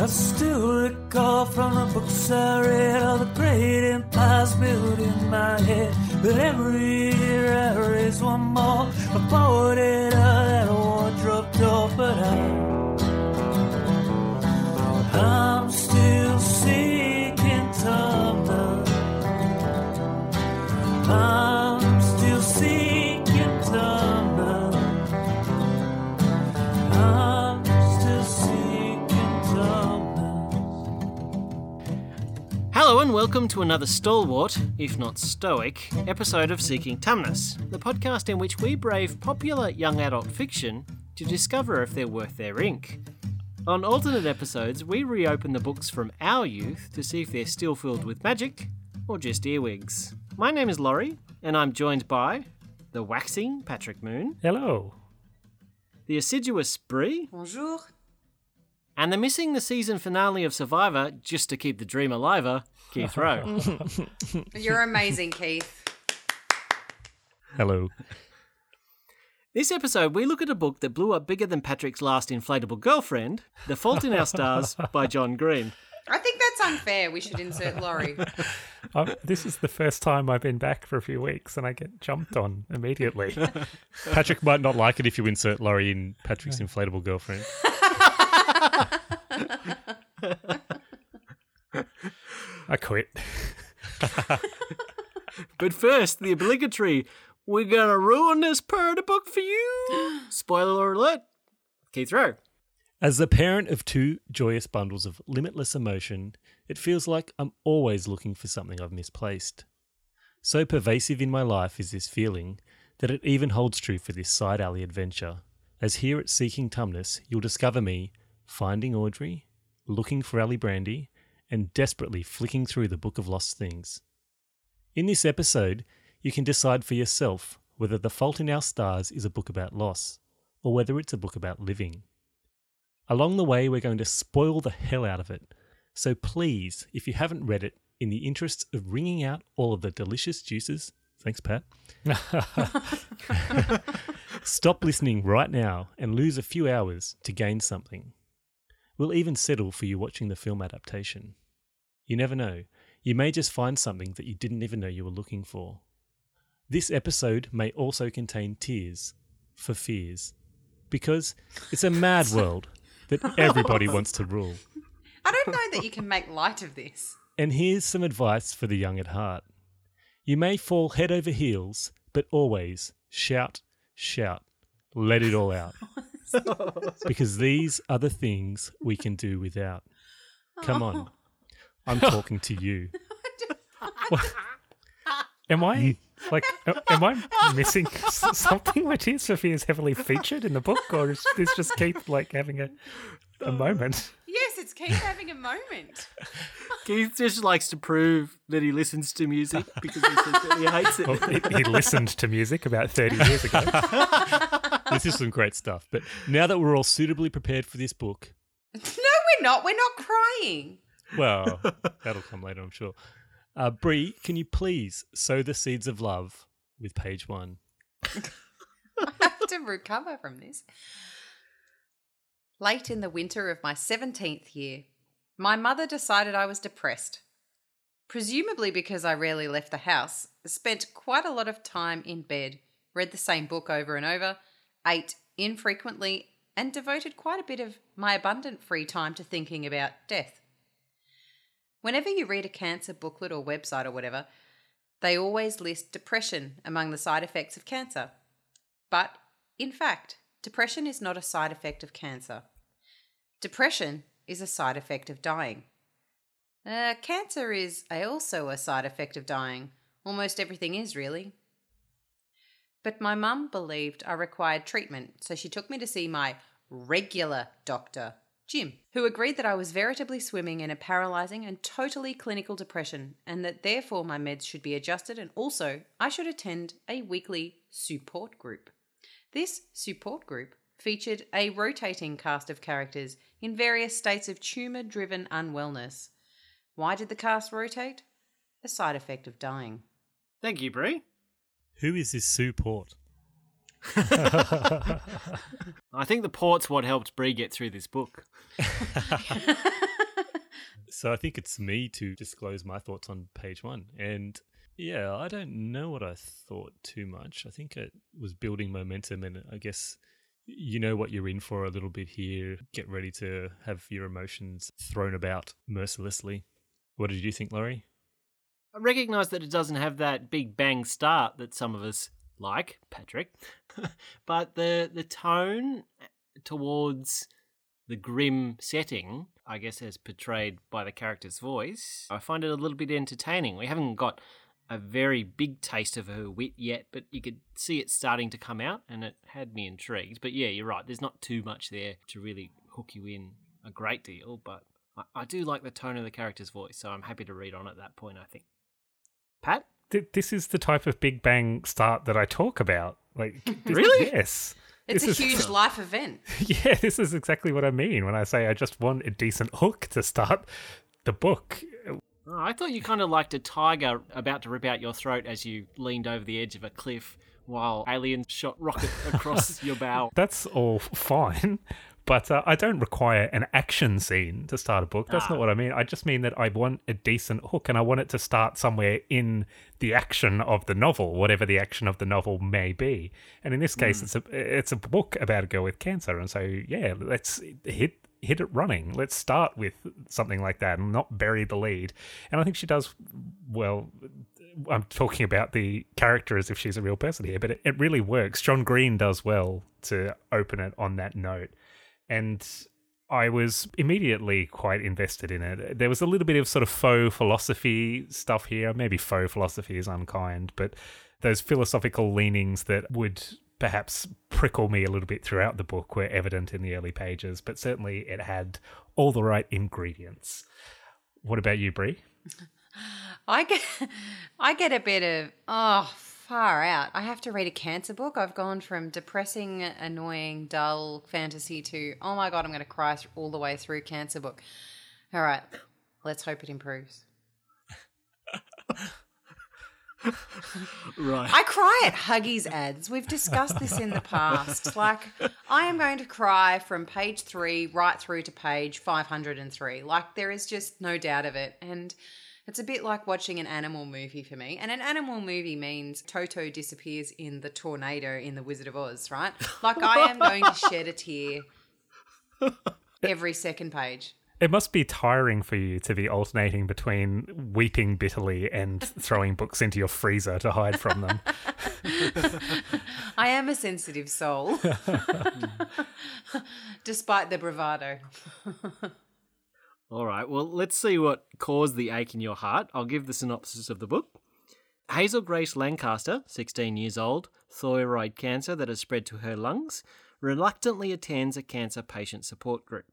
I still recall from the books I read all the great empires built in my head. But every year I raise one more. I boarded out that wardrobe door, but I. I'm still seeking Tumnus. I'm Hello and welcome to another stalwart, if not stoic, episode of Seeking Tumnus, the podcast in which we brave popular young adult fiction to discover if they're worth their ink. On alternate episodes, we reopen the books from our youth to see if they're still filled with magic or just earwigs. My name is Laurie, and I'm joined by the waxing Patrick Moon, Hello. the assiduous Brie, Bonjour. and the missing the season finale of Survivor just to keep the dream alive, Keith Rowe. You're amazing, Keith. Hello. This episode, we look at a book that blew up bigger than Patrick's last inflatable girlfriend, The Fault in Our Stars by John Green. I think that's unfair. We should insert Laurie. Um, this is the first time I've been back for a few weeks and I get jumped on immediately. Patrick might not like it if you insert Laurie in Patrick's inflatable girlfriend. I quit. But first, the obligatory, we're gonna ruin this part of the book for you. Spoiler alert. Keith Rowe. As the parent of two joyous bundles of limitless emotion, it feels like I'm always looking for something I've misplaced. So pervasive in my life is this feeling that it even holds true for this side alley adventure. As here at Seeking Tumnus, you'll discover me finding Audrey, looking for Alibrandi, and desperately flicking through the Book of Lost Things. In this episode, you can decide for yourself whether The Fault in Our Stars is a book about loss, or whether it's a book about living. Along the way, we're going to spoil the hell out of it. So please, if you haven't read it, in the interests of wringing out all of the delicious juices, thanks, Pat, stop listening right now and lose a few hours to gain something. We'll even settle for you watching the film adaptation. You never know, you may just find something that you didn't even know you were looking for. This episode may also contain tears for fears, because it's a mad world that everybody wants to rule. I don't know that you can make light of this. And here's some advice for the young at heart. You may fall head over heels, but always shout, shout, let it all out. because these are the things we can do without. Come on. Oh. I'm talking to you. Am I like am I missing s- something where Tears for Fears heavily featured in the book, or is this just Keith like having a a moment? Yes, it's Keith having a moment. Keith just likes to prove that he listens to music because he says that he hates it. Well, he, he listened to music about thirty years ago. This is some great stuff. But now that we're all suitably prepared for this book, No, we're not. We're not crying. Well, that'll come later, I'm sure. Uh, Bree, can you please sow the seeds of love with page one? I have to recover from this. Late in the winter of my 17th year, my mother decided I was depressed. Presumably because I rarely left the house, spent quite a lot of time in bed, read the same book over and over, ate infrequently, and devoted quite a bit of my abundant free time to thinking about death. Whenever you read a cancer booklet or website or whatever, they always list depression among the side effects of cancer. But, in fact, depression is not a side effect of cancer. Depression is a side effect of dying. Uh, cancer is also a side effect of dying. Almost everything is, really. But my mum believed I required treatment, so she took me to see my regular doctor, Jim, who agreed that I was veritably swimming in a paralyzing and totally clinical depression, and that therefore my meds should be adjusted, and also I should attend a weekly support group. This support group featured a rotating cast of characters in various states of tumour driven unwellness. Why did the cast rotate? A side effect of dying. Thank you, Brie. Who is this Sue Port? I think the port's what helped Brie get through this book. So I think it's me to disclose my thoughts on page one. And yeah, I don't know what I thought too much. I think it was building momentum, and I guess you know what you're in for a little bit here. Get ready to have your emotions thrown about mercilessly. What did you think, Laurie? I recognise that it doesn't have that big bang start that some of us like, Patrick, but the the tone eh, towards the grim setting, I guess, as portrayed by the character's voice, I find it a little bit entertaining. We haven't got a very big taste of her wit yet, but you could see it starting to come out, and it had me intrigued. But yeah, you're right. There's not too much there to really hook you in a great deal, but I, I do like the tone of the character's voice, so I'm happy to read on at that point. I think. Pat. Th- This is the type of Big Bang start that I talk about. Like, this- Really? Yes. It's This a is- huge life event. Yeah, this is exactly what I mean when I say I just want a decent hook to start the book. Oh, I thought you kind of liked a tiger about to rip out your throat as you leaned over the edge of a cliff while aliens shot rocket across your bow. That's all fine, but uh, I don't require an action scene to start a book. That's not what I mean. I just mean that I want a decent hook and I want it to start somewhere in the action of the novel, whatever the action of the novel may be. And in this case, it's a it's a book about a girl with cancer, and so yeah, let's hit hit it running. Let's start with something like that and not bury the lead. And I think she does well. I'm talking about the character as if she's a real person here, but it, it really works. John Green does well to open it on that note. And I was immediately quite invested in it. There was a little bit of sort of faux philosophy stuff here. Maybe faux philosophy is unkind, but those philosophical leanings that would perhaps prickle me a little bit throughout the book were evident in the early pages, but certainly it had all the right ingredients. What about you, Brie? I get, I get a bit of oh far out. I have to read a cancer book. I've gone from depressing, annoying, dull fantasy to oh my god, I'm going to cry all the way through cancer book. All right, let's hope it improves. Right. I cry at Huggies ads. We've discussed this in the past. Like, I am going to cry from page three right through to page 503. Like, there is just no doubt of it. And it's a bit like watching an animal movie for me. And an animal movie means Toto disappears in the tornado in The Wizard of Oz, right? Like, I am going to shed a tear every second page. It must be tiring for you to be alternating between weeping bitterly and throwing books into your freezer to hide from them. I am a sensitive soul, despite the bravado. All right, well, let's see what caused the ache in your heart. I'll give the synopsis of the book. Hazel Grace Lancaster, 16 years old, thyroid cancer that has spread to her lungs, reluctantly attends a cancer patient support group.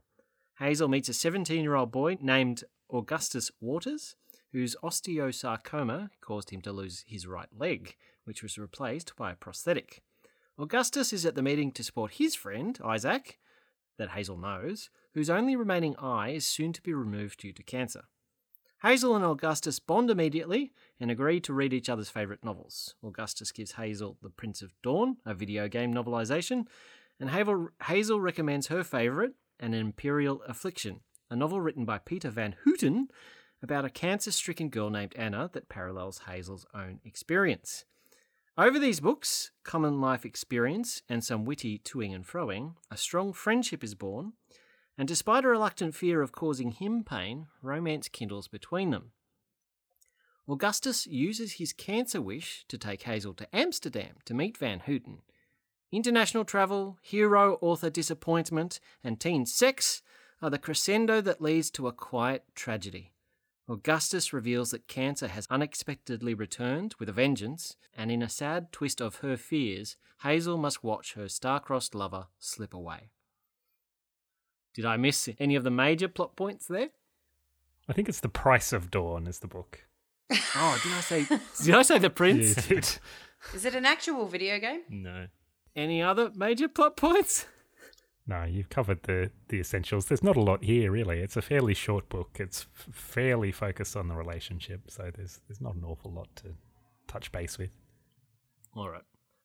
Hazel meets a 17 year old boy named Augustus Waters, whose osteosarcoma caused him to lose his right leg, which was replaced by a prosthetic. Augustus is at the meeting to support his friend, Isaac, that Hazel knows, whose only remaining eye is soon to be removed due to cancer. Hazel and Augustus bond immediately and agree to read each other's favourite novels. Augustus gives Hazel The Prince of Dawn, a video game novelisation, and Hazel, recommends her favourite, An Imperial Affliction, a novel written by Peter Van Houten about a cancer stricken girl named Anna that parallels Hazel's own experience. Over these books, common life experience, and some witty toing and froing, a strong friendship is born, and despite a reluctant fear of causing him pain, romance kindles between them. Augustus uses his cancer wish to take Hazel to Amsterdam to meet Van Houten. International travel, hero author disappointment, and teen sex are the crescendo that leads to a quiet tragedy. Augustus reveals that cancer has unexpectedly returned with a vengeance, and in a sad twist of her fears, Hazel must watch her star-crossed lover slip away. Did I miss any of the major plot points there? I think it's The Price of Dawn is the book. Oh, did I say? did I say the prince? You did. Is it an actual video game? No. Any other major plot points? No, you've covered the, the essentials. There's not a lot here, really. It's a fairly short book. It's f- fairly focused on the relationship, so there's there's not an awful lot to touch base with. All right.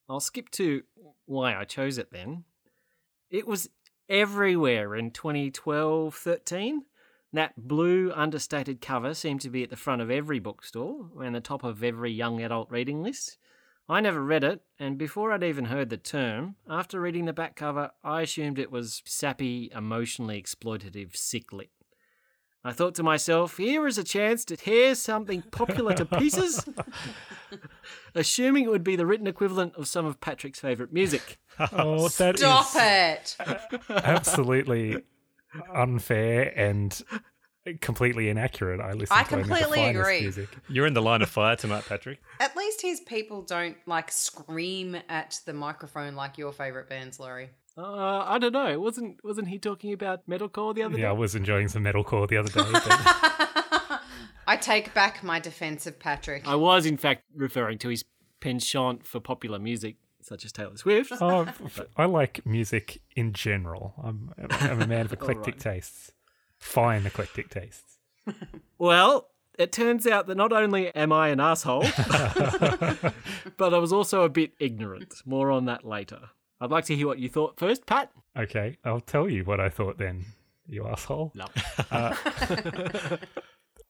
I'll skip to why I chose it then. It was everywhere in 2012 13. That blue understated cover seemed to be at the front of every bookstore and the top of every young adult reading list. I never read it, and before I'd even heard the term, after reading the back cover, I assumed it was sappy, emotionally exploitative sick lit. I thought to myself, here is a chance to tear something popular to pieces, assuming it would be the written equivalent of some of Patrick's favourite music. Oh, that is Stop it. absolutely unfair and completely inaccurate. I listen I to only the completely agree. music. You're in the line of fire tonight, Patrick. At least his people don't like scream at the microphone like your favorite bands, Laurie. Uh, I don't know. Wasn't wasn't he talking about metalcore the other day? Yeah, I was enjoying some metalcore the other day. But I take back my defense of Patrick. I was in fact referring to his penchant for popular music, such as Taylor Swift. oh, f- I like music in general. I'm, I'm a man of eclectic tastes, fine eclectic tastes. Well, it turns out that not only am I an asshole, but I was also a bit ignorant. More on that later. I'd like to hear what you thought first, Pat. Okay, I'll tell you what I thought then, you asshole. No. Uh,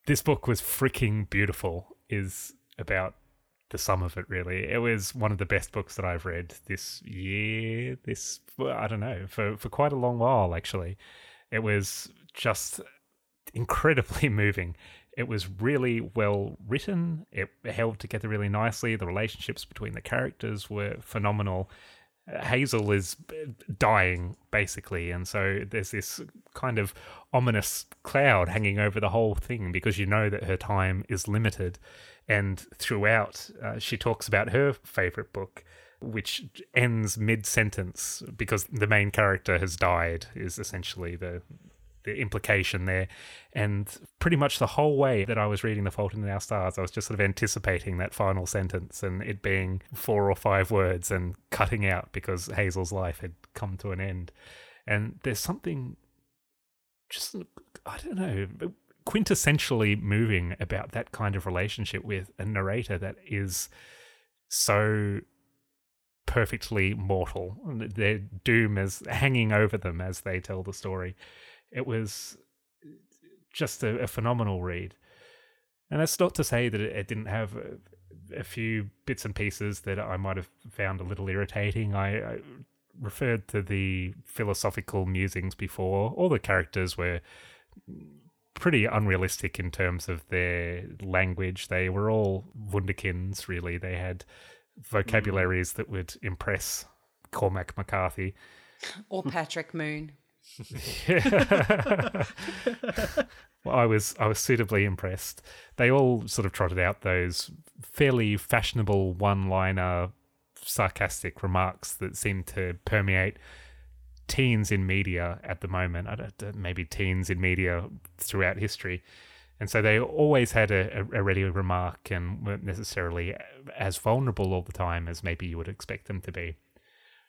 this book was freaking beautiful is about the sum of it really it was one of the best books that i've read this year this i don't know for for quite a long while actually it was just incredibly moving it was really well written it held together really nicely the relationships between the characters were phenomenal Hazel is dying basically, and so there's this kind of ominous cloud hanging over the whole thing because you know that her time is limited. And throughout, uh, she talks about her favorite book, which ends mid sentence because the main character has died, is essentially the the implication there. And pretty much the whole way that I was reading The Fault in Our Stars, I was just sort of anticipating that final sentence and it being four or five words and cutting out because Hazel's life had come to an end. And there's something just, I don't know, quintessentially moving about that kind of relationship with a narrator that is so perfectly mortal. Their doom is hanging over them as they tell the story. It was just a, a phenomenal read. And that's not to say that it, it didn't have a, a few bits and pieces that I might have found a little irritating. I, I referred to the philosophical musings before. All the characters were pretty unrealistic in terms of their language. They were all wunderkinds, really. They had vocabularies mm. that would impress Cormac McCarthy. or Patrick Moon. well, I was I was suitably impressed. They all sort of trotted out those fairly fashionable one-liner sarcastic remarks that seem to permeate teens in media at the moment. I don't, maybe teens in media throughout history. And so they always had a, a ready remark and weren't necessarily as vulnerable all the time as maybe you would expect them to be.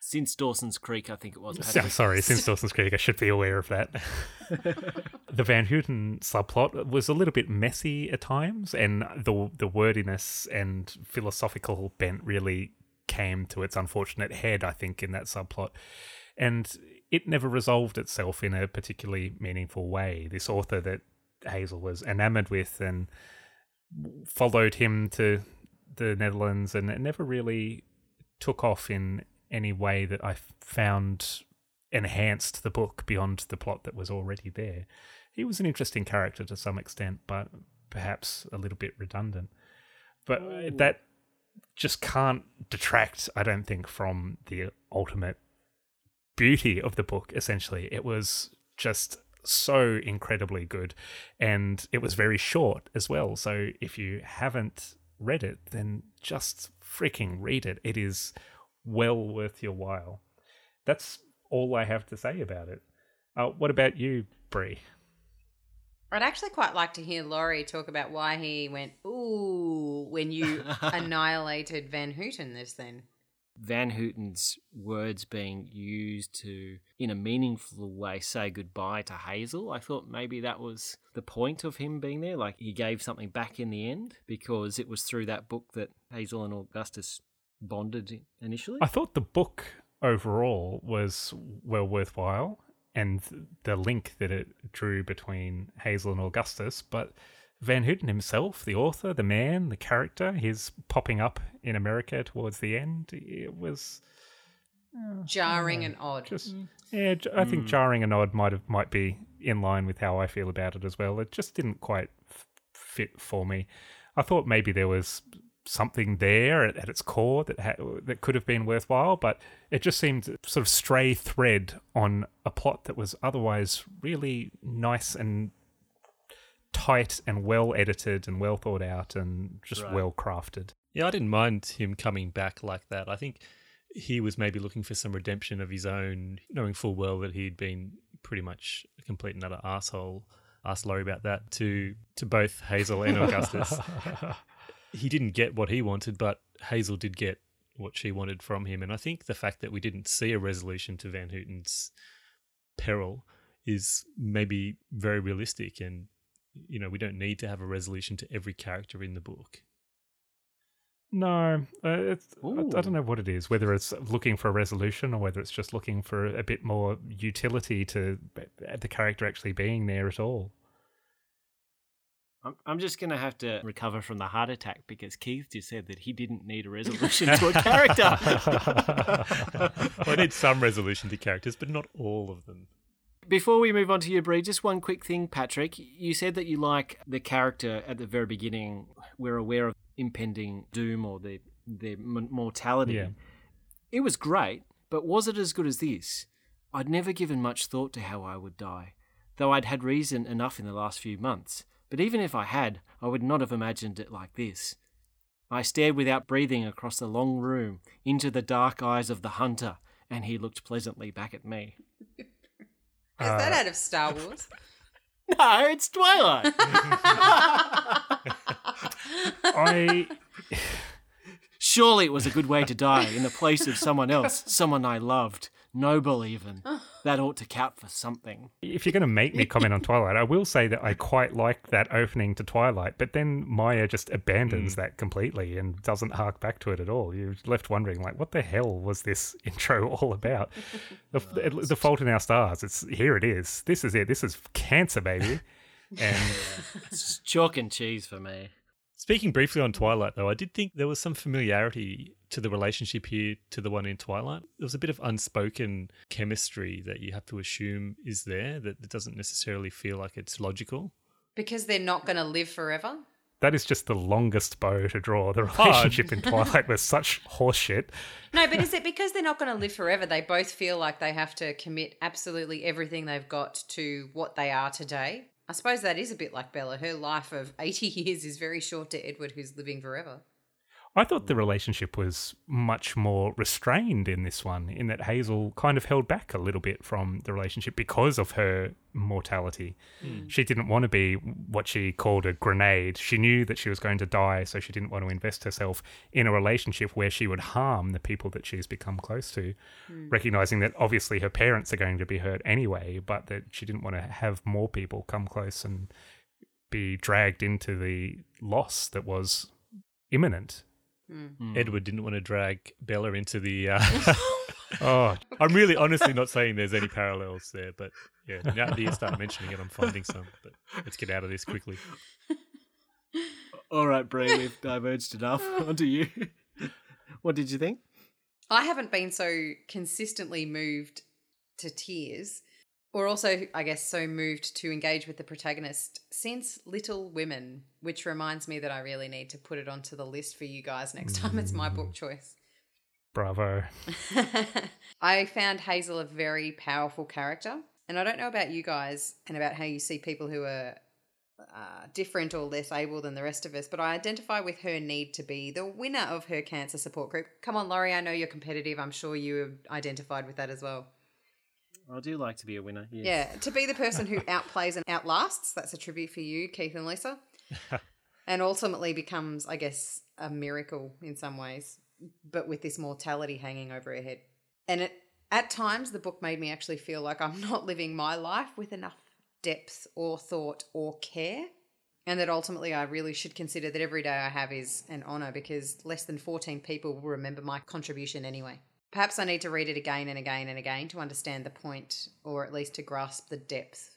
Since Dawson's Creek, I think it was. So- sorry, since Dawson's Creek, I should be aware of that. the Van Houten subplot was a little bit messy at times, and the the wordiness and philosophical bent really came to its unfortunate head. I think in that subplot, and it never resolved itself in a particularly meaningful way. This author that Hazel was enamored with and followed him to the Netherlands, and it never really took off in any way that I found enhanced the book beyond the plot that was already there. He was an interesting character to some extent, but perhaps a little bit redundant. But uh, oh. that just can't detract, I don't think, from the ultimate beauty of the book, essentially. It was just so incredibly good. And it was very short as well. So if you haven't read it, then just freaking read it. It is well worth your while. That's all I have to say about it. Uh, what about you, Brie? I'd actually quite like to hear Laurie talk about why he went, ooh, when you annihilated Van Houten this then. Van Houten's words being used to, in a meaningful way, say goodbye to Hazel. I thought maybe that was the point of him being there. Like he gave something back in the end because it was through that book that Hazel and Augustus bonded initially. I thought the book overall was well worthwhile and the link that it drew between Hazel and Augustus, but Van Houten himself, the author, the man, the character, his popping up in America towards the end, it was uh, Jarring and odd. just mm. yeah. j- I think hmm. jarring and odd might have might be in line with how I feel about it as well. It just didn't quite f- fit for me. I thought maybe there was something there at, at its core that ha- that could have been worthwhile, but it just seemed sort of stray thread on a plot that was otherwise really nice and tight and well edited and well thought out and just Right. well crafted. Yeah, I didn't mind him coming back like that. I think he was maybe looking for some redemption of his own, knowing full well that he'd been pretty much a complete and utter asshole. Asked Laurie about that to to both Hazel and Augustus. he didn't get what he wanted, but Hazel did get what she wanted from him. And I think the fact that we didn't see a resolution to Van Houten's peril is maybe very realistic. And, you know, we don't need to have a resolution to every character in the book. No, uh, it's, I, I don't know what it is. Whether it's looking for a resolution or whether it's just looking for a bit more utility to the character actually being there at all. I'm, I'm just going to have to recover from the heart attack because Keith just said that he didn't need a resolution to a character. I need some resolution to characters, but not all of them. Before we move on to you, Bree, just one quick thing, Patrick. You said that you like the character at the very beginning. We're aware of impending doom or their their m- mortality. Yeah. It was great, but was it as good as this? I'd never given much thought to how I would die, though I'd had reason enough in the last few months. But even if I had, I would not have imagined it like this. I stared without breathing across the long room into the dark eyes of the hunter, and he looked pleasantly back at me. Is that uh, out of Star Wars? No, it's Twilight. I Surely it was a good way to die in the place of someone else, someone I loved, noble even. That ought to count for something. if you're going to make me comment on Twilight, I will say that I quite like that opening to Twilight, but then Meyer just abandons hmm. that completely and doesn't hark back to it at all. You're left wondering, like, what the hell was this intro all about? The, the, the Fault in Our Stars. It's here. It is. This is it. This is cancer, baby. And It's chalk and cheese for me. Speaking briefly on Twilight, though, I did think there was some familiarity to the relationship here to the one in Twilight. There was a bit of unspoken chemistry that you have to assume is there that it doesn't necessarily feel like it's logical. Because they're not going to live forever? that is just the longest bow to draw. The relationship in Twilight was such horseshit. No, but is it because they're not going to live forever? They both feel like they have to commit absolutely everything they've got to what they are today. I suppose that is a bit like Bella. Her life of 80 years is very short to Edward, who's living forever. I thought the relationship was much more restrained in this one, in that Hazel kind of held back a little bit from the relationship because of her mortality. Hmm. She didn't want to be what she called a grenade. She knew that she was going to die, so she didn't want to invest herself in a relationship where she would harm the people that she's become close to, hmm. recognizing that obviously her parents are going to be hurt anyway, but that she didn't want to have more people come close and be dragged into the loss that was imminent. Edward didn't want to drag Bella into the. Uh, Oh, I'm really honestly not saying there's any parallels there, but yeah, now that you start mentioning it, I'm finding some. But let's get out of this quickly. All right, Brie, we've diverged enough. Onto you. what did you think? I haven't been so consistently moved to tears, or also, I guess, so moved to engage with the protagonist since Little Women, which reminds me that I really need to put it onto the list for you guys next time it's my book choice. bravo. I found Hazel a very powerful character. And I don't know about you guys and about how you see people who are uh, different or less able than the rest of us, but I identify with her need to be the winner of her cancer support group. Come on, Laurie, I know you're competitive. I'm sure you identified with that as well. I do like to be a winner. Yes. Yeah, to be the person who outplays and outlasts. That's a tribute for you, Keith and Lisa. and ultimately becomes, I guess, a miracle in some ways, but with this mortality hanging over her head. And it, at times, the book made me actually feel like I'm not living my life with enough depth or thought or care. and that ultimately I really should consider that every day I have is an honour because less than 14 people will remember my contribution anyway. Perhaps I need to read it again and again and again to understand the point or at least to grasp the depth.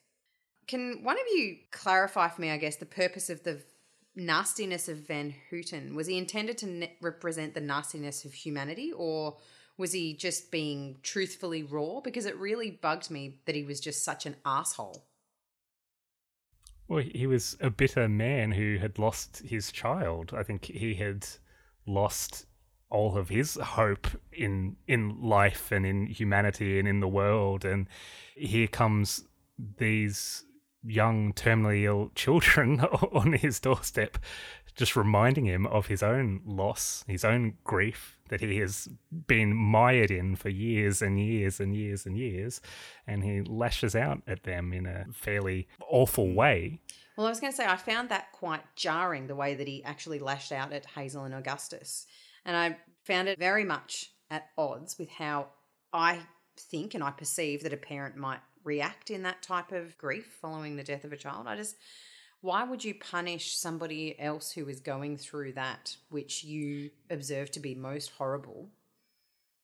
Can one of you clarify for me, I guess, the purpose of the nastiness of Van Houten? Was he intended to ne- represent the nastiness of humanity or was he just being truthfully raw? Because it really bugged me that he was just such an asshole. Well, he was a bitter man who had lost his child. I think he had lost all of his hope in in life and in humanity and in the world. And here comes these young terminally ill children on his doorstep, just reminding him of his own loss, his own grief that he has been mired in for years and years and years and years. And he lashes out at them in a fairly awful way. Well, I was going to say, I found that quite jarring the way that he actually lashed out at Hazel and Augustus. And I found it very much at odds with how I think and I perceive that a parent might react in that type of grief following the death of a child. I just, why would you punish somebody else who is going through that which you observe to be most horrible?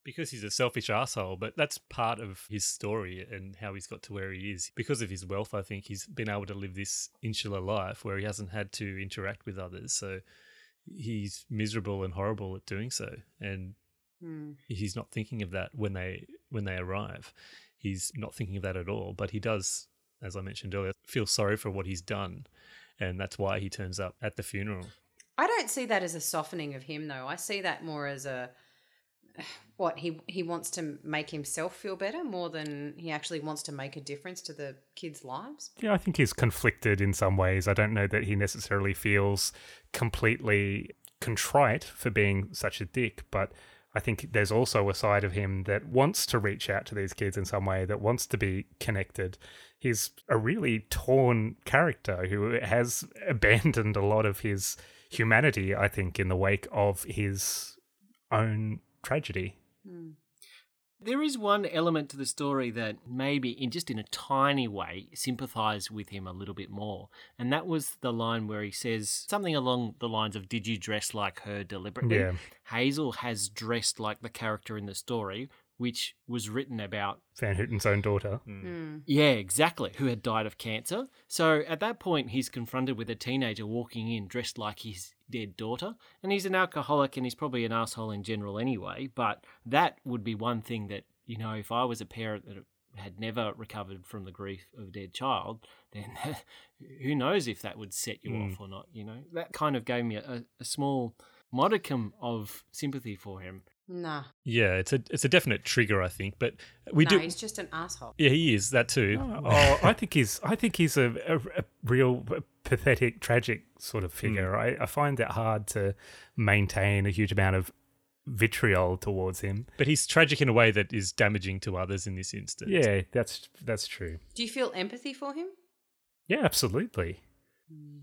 Because he's a selfish asshole, but that's part of his story and how he's got to where he is. Because of his wealth, I think he's been able to live this insular life where he hasn't had to interact with others. So he's miserable and horrible at doing so. And Hmm. he's not thinking of that when they when they arrive. He's not thinking of that at all. But he does, as I mentioned earlier, feel sorry for what he's done, and that's why he turns up at the funeral. I don't see that as a softening of him, though. I see that more as a what he he wants to make himself feel better more than he actually wants to make a difference to the kids' lives. Yeah, I think he's conflicted in some ways. I don't know that he necessarily feels completely contrite for being such a dick, but I think there's also a side of him that wants to reach out to these kids in some way, that wants to be connected. He's a really torn character who has abandoned a lot of his humanity, I think, in the wake of his own tragedy. Hmm. There is one element to the story that maybe, in just in a tiny way, sympathise with him a little bit more, and that was the line where he says something along the lines of "Did you dress like her deliberately?" Yeah. Hazel has dressed like the character in the story, which was written about Van Houten's own daughter. Hmm. Hmm. Yeah, exactly. Who had died of cancer. So at that point, he's confronted with a teenager walking in dressed like his dead daughter. And he's an alcoholic and he's probably an asshole in general anyway. But that would be one thing that, you know, if I was a parent that had never recovered from the grief of a dead child, then who knows if that would set you off mm. or not, you know? That kind of gave me a, a small modicum of sympathy for him. Nah, Yeah, it's a it's a definite trigger, I think. But we no, do. he's just an asshole. Yeah, he is that too. Oh. oh, I think he's. I think he's a, a, a real pathetic, tragic sort of figure. Hmm. I, I find it hard to maintain a huge amount of vitriol towards him. But he's tragic in a way that is damaging to others in this instance. Yeah, that's that's true. Do you feel empathy for him? Yeah, absolutely. Hmm.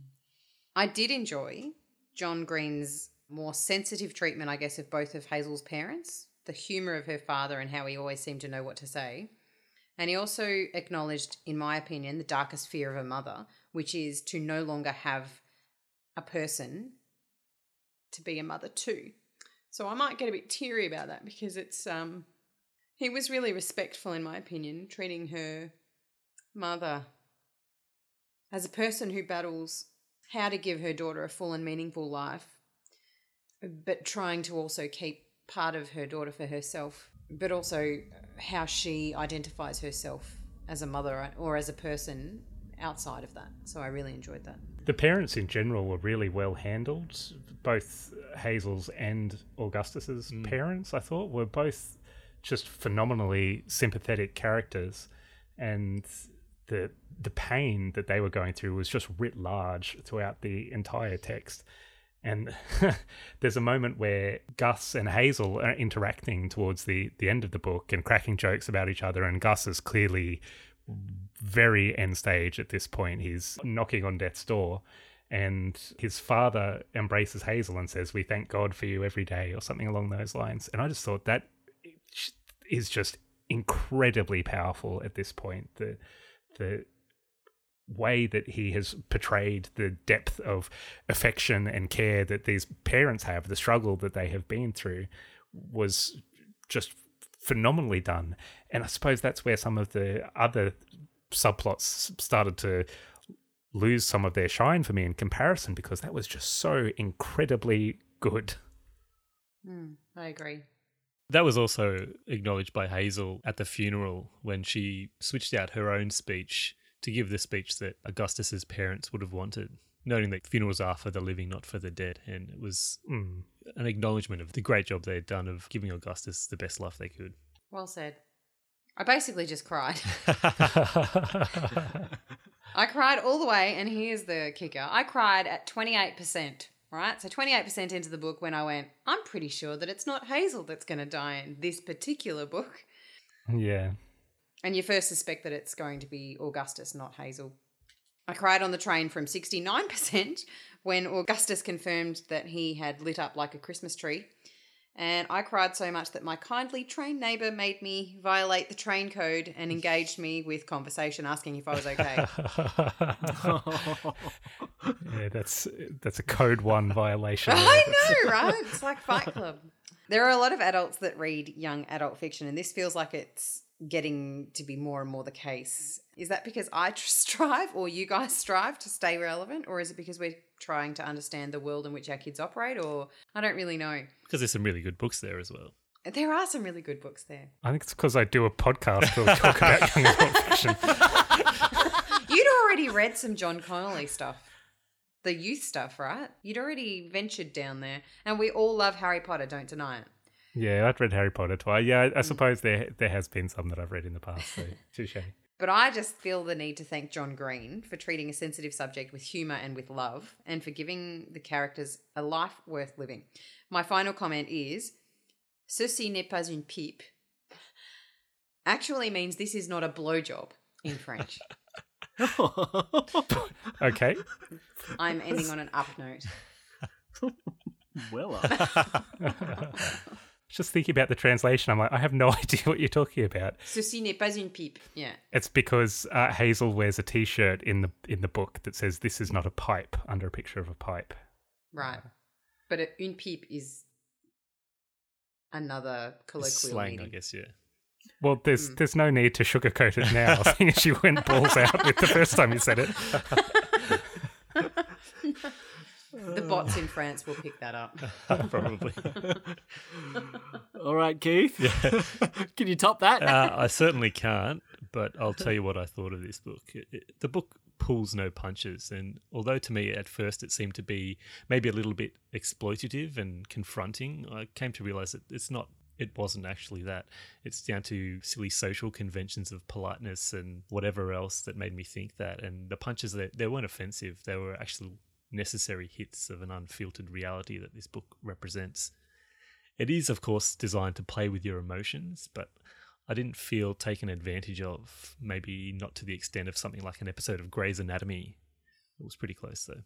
I did enjoy John Green's more sensitive treatment, I guess, of both of Hazel's parents, the humour of her father, and how he always seemed to know what to say. And he also acknowledged, in my opinion, the darkest fear of a mother, which is to no longer have a person to be a mother to. So I might get a bit teary about that because it's um he was really respectful in my opinion, treating her mother as a person who battles how to give her daughter a full and meaningful life, but trying to also keep part of her daughter for herself, but also how she identifies herself as a mother or as a person outside of that. So I really enjoyed that. The parents in general were really well handled. Both Hazel's and Augustus's mm. parents, I thought, were both just phenomenally sympathetic characters, and the the pain that they were going through was just writ large throughout the entire text. And there's a moment where Gus and Hazel are interacting towards the, the end of the book and cracking jokes about each other. And Gus is clearly very end stage at this point. He's knocking on death's door. And his father embraces Hazel and says, We thank God for you every day, or something along those lines. And I just thought that is just incredibly powerful at this point. The, the way that he has portrayed the depth of affection and care that these parents have, the struggle that they have been through, was just phenomenally done. And I suppose that's where some of the other subplots started to lose some of their shine for me in comparison because that was just so incredibly good. Mm, I agree. That was also acknowledged by Hazel at the funeral when she switched out her own speech to give the speech that Augustus's parents would have wanted, noting that funerals are for the living, not for the dead. And it was Mm. an acknowledgement of the great job they had done of giving Augustus the best life they could. Well said. I basically just cried. I cried all the way, and here's the kicker I cried at 28%, right? So 28% into the book when I went, I'm pretty sure that it's not Hazel that's going to die in this particular book. Yeah. And you first suspect that it's going to be Augustus, not Hazel. I cried on the train from 69% when Augustus confirmed that he had lit up like a Christmas tree. And I cried so much that my kindly train neighbour made me violate the train code and engaged me with conversation asking if I was okay. yeah, that's that's a code one violation. I know, right? It's like Fight Club. There are a lot of adults that read young adult fiction, and this feels like it's getting to be more and more the case. Is that because I tr- strive or you guys strive to stay relevant, or is it because we're trying to understand the world in which our kids operate, or I don't really know. Because there's some really good books there as well. There are some really good books there. I think it's because I do a podcast where we talk about young adult fiction. You'd already read some John Connolly stuff. The youth stuff, right? You'd already ventured down there. And we all love Harry Potter, don't deny it. Yeah, I've read Harry Potter twice. Yeah, I, I mm. suppose there there has been some that I've read in the past. So touche. But I just feel the need to thank John Green for treating a sensitive subject with humour and with love, and for giving the characters a life worth living. My final comment is Ceci n'est pas une pipe actually means this is not a blowjob in French. Okay. I'm ending on an up note. well, uh, Just thinking about the translation, I'm like, I have no idea what you're talking about. Ceci n'est pas une pipe. Yeah. It's because uh, Hazel wears a T-shirt in the in the book that says "This is not a pipe" under a picture of a pipe. Right. But a, une pipe is another colloquial Slang, meaning. I guess, yeah. Well, there's there's no need to sugarcoat it now, seeing as you went balls out with the first time you said it. The bots in France will pick that up. Probably. all right, Keith. Can you top that? uh, I certainly can't, but I'll tell you what I thought of this book. It, it- the book pulls no punches, and although to me at first it seemed to be maybe a little bit exploitative and confronting, I came to realize that it's not. It wasn't actually that. It's down to silly social conventions of politeness and whatever else that made me think that. And the punches, they, they weren't offensive. They were actually necessary hits of an unfiltered reality that this book represents. It is, of course, designed to play with your emotions, but I didn't feel taken advantage of, maybe not to the extent of something like an episode of Grey's Anatomy. It was pretty close, though.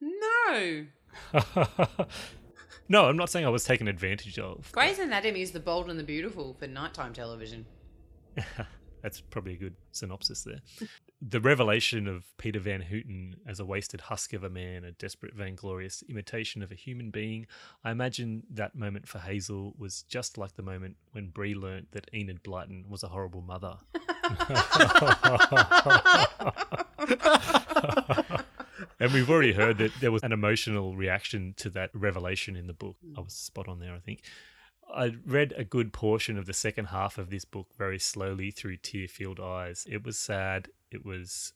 No. No, I'm not saying I was taken advantage of. Grey's Anatomy is the bold and the beautiful for nighttime television. That's probably a good synopsis there. The revelation of Peter Van Houten as a wasted husk of a man, a desperate, vainglorious imitation of a human being, I imagine that moment for Hazel was just like the moment when Bree learnt that Enid Blyton was a horrible mother. and we've already heard that there was an emotional reaction to that revelation in the book. I was spot on there, I think. I read a good portion of the second half of this book very slowly through tear filled eyes. It was sad, it was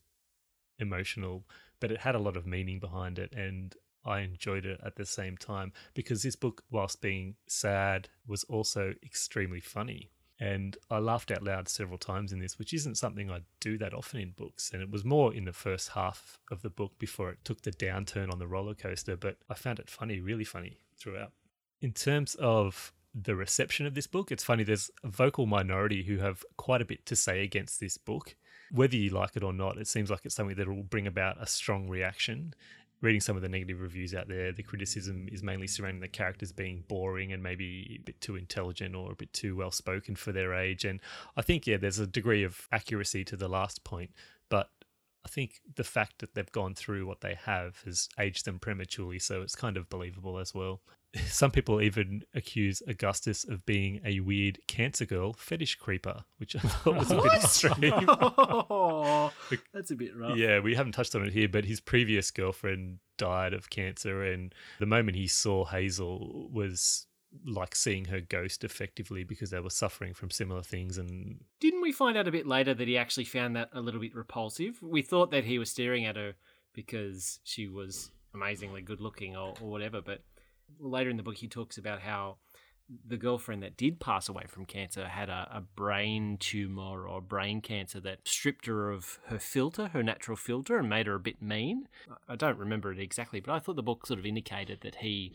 emotional, but it had a lot of meaning behind it, and I enjoyed it at the same time because this book, whilst being sad, was also extremely funny. And I laughed out loud several times in this, which isn't something I do that often in books. And it was more in the first half of the book before it took the downturn on the roller coaster, but I found it funny, really funny throughout. In terms of the reception of this book, it's funny, there's a vocal minority who have quite a bit to say against this book. Whether you like it or not, it seems like it's something that will bring about a strong reaction. Reading some of the negative reviews out there, the criticism is mainly surrounding the characters being boring and maybe a bit too intelligent or a bit too well spoken for their age. And I think, yeah, there's a degree of accuracy to the last point, but I think the fact that they've gone through what they have has aged them prematurely, so it's kind of believable as well. Some people even accuse Augustus of being a weird cancer girl fetish creeper, which I thought was a bit extreme. oh, that's a bit rough. Yeah, we haven't touched on it here, but his previous girlfriend died of cancer, and the moment he saw Hazel was like seeing her ghost effectively because they were suffering from similar things. And Didn't we find out a bit later that he actually found that a little bit repulsive? We thought that he was staring at her because she was amazingly good looking or, or whatever, but later in the book he talks about how the girlfriend that did pass away from cancer had a, a brain tumor or brain cancer that stripped her of her filter, her natural filter, and made her a bit mean. I don't remember it exactly, but I thought the book sort of indicated that he,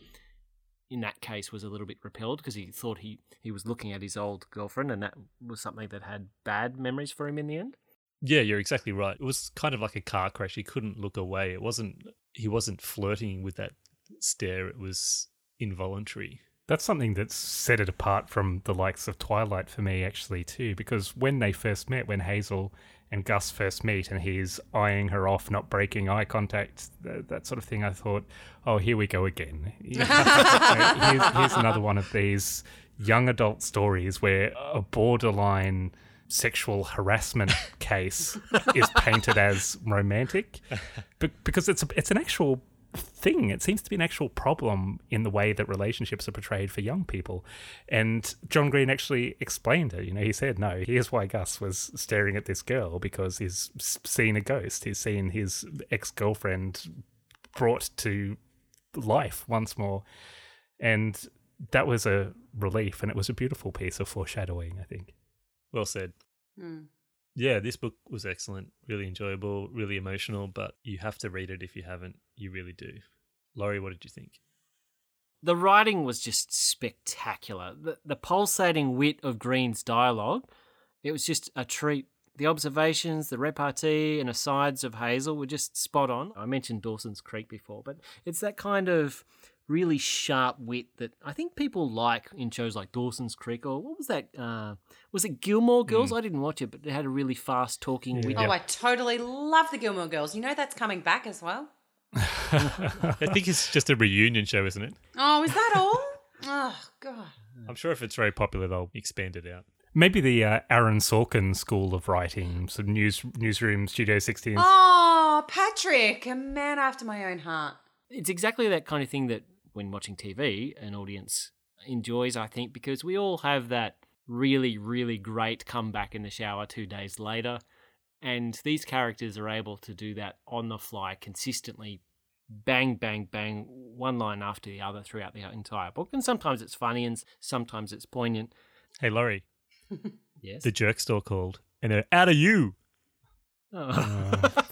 in that case, was a little bit repelled because he thought he, he was looking at his old girlfriend, and that was something that had bad memories for him in the end. yeah, you're exactly right. It was kind of like a car crash. He couldn't look away. It wasn't. He wasn't flirting with that stare. It was involuntary. That's something that's set it apart from the likes of Twilight for me, actually, too, because when they first met, when Hazel and Gus first meet and he's eyeing her off, not breaking eye contact, that, that sort of thing, I thought, oh, here we go again. here's, here's another one of these young adult stories where a borderline sexual harassment case is painted as romantic Be- because it's a, it's an actual thing. It seems to be an actual problem in the way that relationships are portrayed for young people. And John Green actually explained it. You know, he said, no, here's why Gus was staring at this girl because he's seen a ghost. He's seen his ex girlfriend brought to life once more. And that was a relief and it was a beautiful piece of foreshadowing, I think. Well said. Hmm. Yeah, this book was excellent, really enjoyable, really emotional, but you have to read it if you haven't. You really do. Laurie, what did you think? The writing was just spectacular. The, the pulsating wit of Green's dialogue, it was just a treat. The observations, the repartee, and asides of Hazel were just spot on. I mentioned Dawson's Creek before, but it's that kind of really sharp wit that I think people like in shows like Dawson's Creek or what was that? Uh, was it Gilmore Girls? I didn't watch it, but it had a really fast talking wit. Oh, I totally love the Gilmore Girls. You know that's coming back as well. I think it's just a reunion show, isn't it? Oh, is that all? oh, God. I'm sure if it's very popular, they'll expand it out. Maybe the uh, Aaron Sorkin school of writing, some news newsroom, Studio 16. Oh, Patrick, a man after my own heart. it's exactly that kind of thing that when watching TV, an audience enjoys, I think, because we all have that really, really great comeback in the shower two days later. And these characters are able to do that on the fly consistently, bang, bang, bang, one line after the other throughout the entire book. And sometimes it's funny and sometimes it's poignant. Hey, Laurie, Yes. the jerk store called, and they're out of you. Oh. Uh,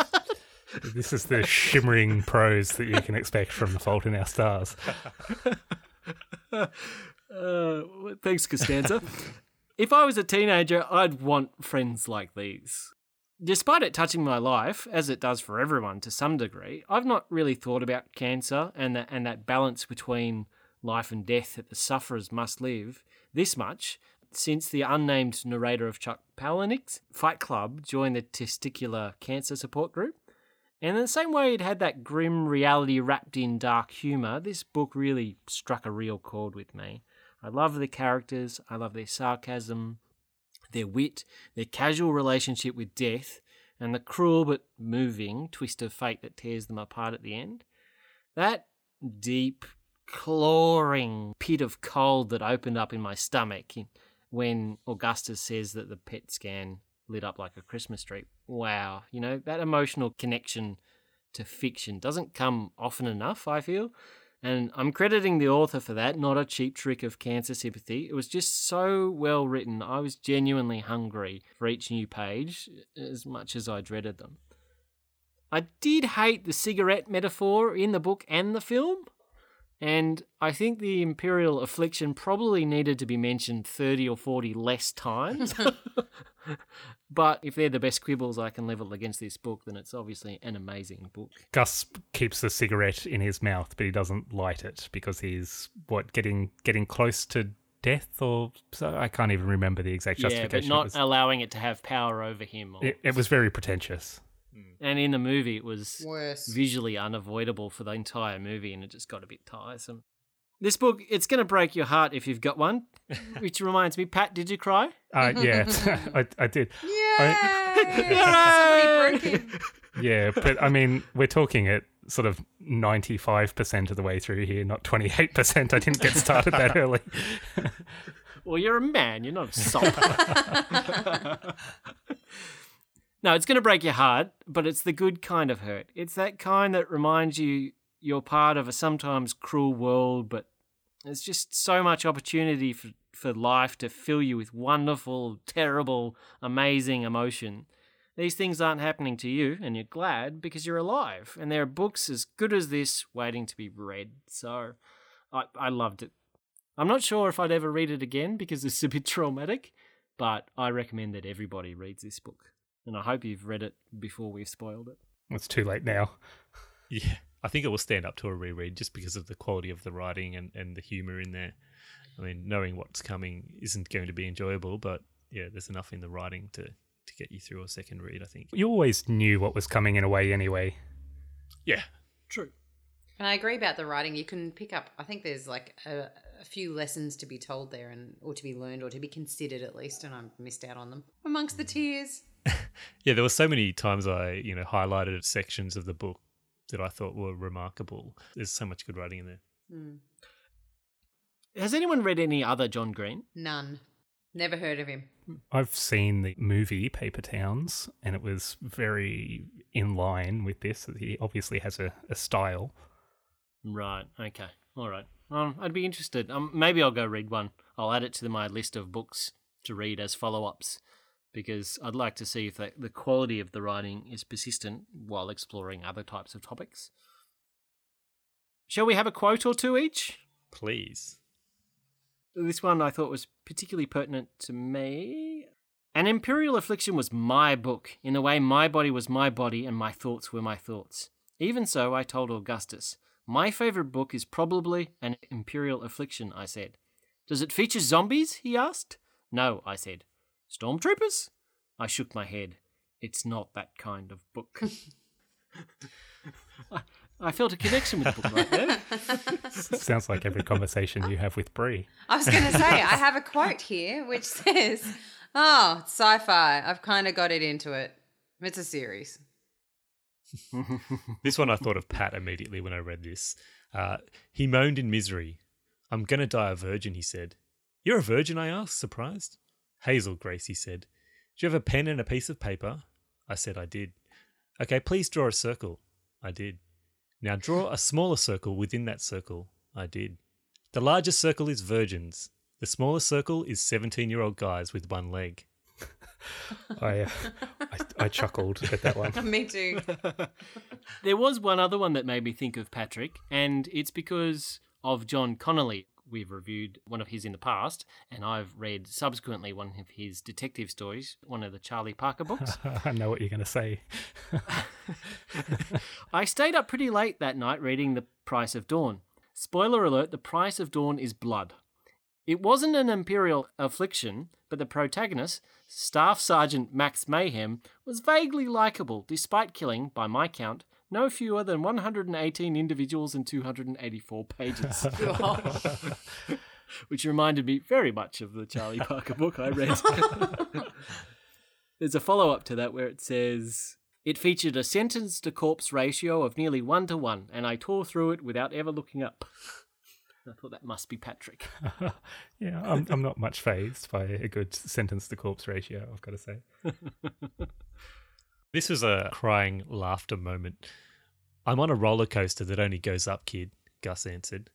This is the shimmering prose that you can expect from The Fault in Our Stars. Uh, thanks, Costanza. if I was a teenager, I'd want friends like these. Despite it touching my life, as it does for everyone to some degree, I've not really thought about cancer and that, and that balance between life and death that the sufferers must live this much since the unnamed narrator of Chuck Palahniuk's Fight Club joined the Testicular Cancer Support Group. And in the same way it had that grim reality wrapped in dark humour, this book really struck a real chord with me. I love the characters, I love their sarcasm, their wit, their casual relationship with death, and the cruel but moving twist of fate that tears them apart at the end. That deep, clawing pit of cold that opened up in my stomach when Augustus says that the PET scan lit up like a Christmas tree. Wow, you know, that emotional connection to fiction doesn't come often enough, I feel. And I'm crediting the author for that, not a cheap trick of cancer sympathy. It was just so well written. I was genuinely hungry for each new page uh, as much as I dreaded them. I did hate the cigarette metaphor in the book and the film. And I think the Imperial Affliction probably needed to be mentioned 30 or 40 less times. but if they're the best quibbles I can level against this book, then it's obviously an amazing book. Gus keeps the cigarette in his mouth, but he doesn't light it because he's what getting getting close to death, or so I can't even remember the exact Yeah, justification. but not it, was, allowing it to have power over him. Or, it, it was very pretentious. Hmm. And in the movie, it was Worse. visually unavoidable for the entire movie, and it just got a bit tiresome. This book, it's going to break your heart if you've got one. Which reminds me, Pat, did you cry? Uh, yeah, I, I did. Yeah. Somebody broke him. Yeah, but I mean, we're talking at sort of 95% of the way through here, not 28%. I didn't get started that early. Well, you're a man, you're not a sop. no, it's going to break your heart, but it's the good kind of hurt. It's that kind that reminds you you're part of a sometimes cruel world, but there's just so much opportunity for, for life to fill you with wonderful, terrible, amazing emotion. These things aren't happening to you, and you're glad because you're alive. And there are books as good as this waiting to be read. So I, I loved it. I'm not sure if I'd ever read it again because it's a bit traumatic, but I recommend that everybody reads this book. And I hope you've read it before we've spoiled it. It's too late now. Yeah, I think it will stand up to a reread just because of the quality of the writing and, and the humor in there. I mean, knowing what's coming isn't going to be enjoyable, but yeah, there's enough in the writing to, to get you through a second read, I think. You always knew what was coming in a way anyway. Yeah. True. And I agree about the writing. You can pick up. I think there's like a, a few lessons to be told there, and or to be learned, or to be considered at least. And I missed out on them amongst the tears. Yeah, there were so many times I, you know, highlighted sections of the book that I thought were remarkable. There's so much good writing in there. Has anyone read any other John Green? None. Never heard of him. I've seen the movie Paper Towns, and it was very in line with this. He obviously has a, a style. Right. Okay. All right. Um, I'd be interested. Um, maybe I'll go read one. I'll add it to my list of books to read as follow-ups because I'd like to see if the, the quality of the writing is persistent while exploring other types of topics. Shall we have a quote or two each? Please. This one I thought was particularly pertinent to me. An Imperial Affliction was my book, in the way my body was my body and my thoughts were my thoughts. Even so, I told Augustus, my favourite book is probably An Imperial Affliction, I said. Does it feature zombies? he asked. No, I said. Stormtroopers? I shook my head. It's not that kind of book. I, I felt a connection with the book right there. Sounds like every conversation you have with Brie. I was going to say, I have a quote here which says, Oh, sci fi. I've kind of got it into it. It's a series. This one I thought of Pat immediately when I read this. Uh, he moaned in misery. I'm going to die a virgin, he said. You're a virgin, I asked, surprised. Hazel, Gracie said. Do you have a pen and a piece of paper? I said I did. Okay, please draw a circle. I did. Now draw a smaller circle within that circle. I did. The largest circle is virgins. The smaller circle is 17 year old guys with one leg. I, uh, I I chuckled at that one. Me too. There was one other one that made me think of Patrick, and it's because of John Connolly. We've reviewed one of his in the past, and I've read subsequently one of his detective stories, one of the Charlie Parker books. I know what you're going to say. I stayed up pretty late that night reading The Price of Dawn. Spoiler alert The Price of Dawn is blood. It wasn't an imperial affliction, but the protagonist, Staff Sergeant Max Mayhem, was vaguely likable despite killing, by my count, no fewer than 118 individuals in 284 pages. Which reminded me very much of the Charlie Parker book I read. There's a follow up to that where it says, It featured a sentence to corpse ratio of nearly one to one, and I tore through it without ever looking up. I thought that must be Patrick. Yeah, I'm, I'm not much phased by a good sentence to corpse ratio, I've got to say. This was a crying laughter moment. I'm on a roller coaster that only goes up, kid, Gus answered.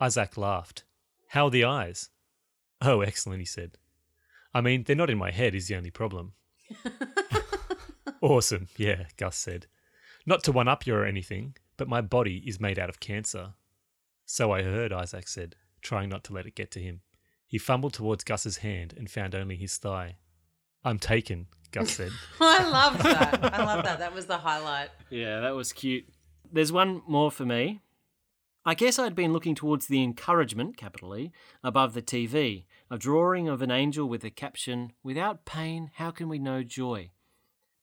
Isaac laughed. How are the eyes? Oh, excellent, he said. I mean, they're not in my head, is the only problem. awesome, yeah, Gus said. Not to one up you or anything, but my body is made out of cancer. So I heard, Isaac said, trying not to let it get to him. He fumbled towards Gus's hand and found only his thigh. I'm taken, Gus said. I loved that. I love that. That was the highlight. Yeah, that was cute. There's one more for me. I guess I'd been looking towards the encouragement, capital E, above the TV, a drawing of an angel with the caption, Without pain, how can we know joy?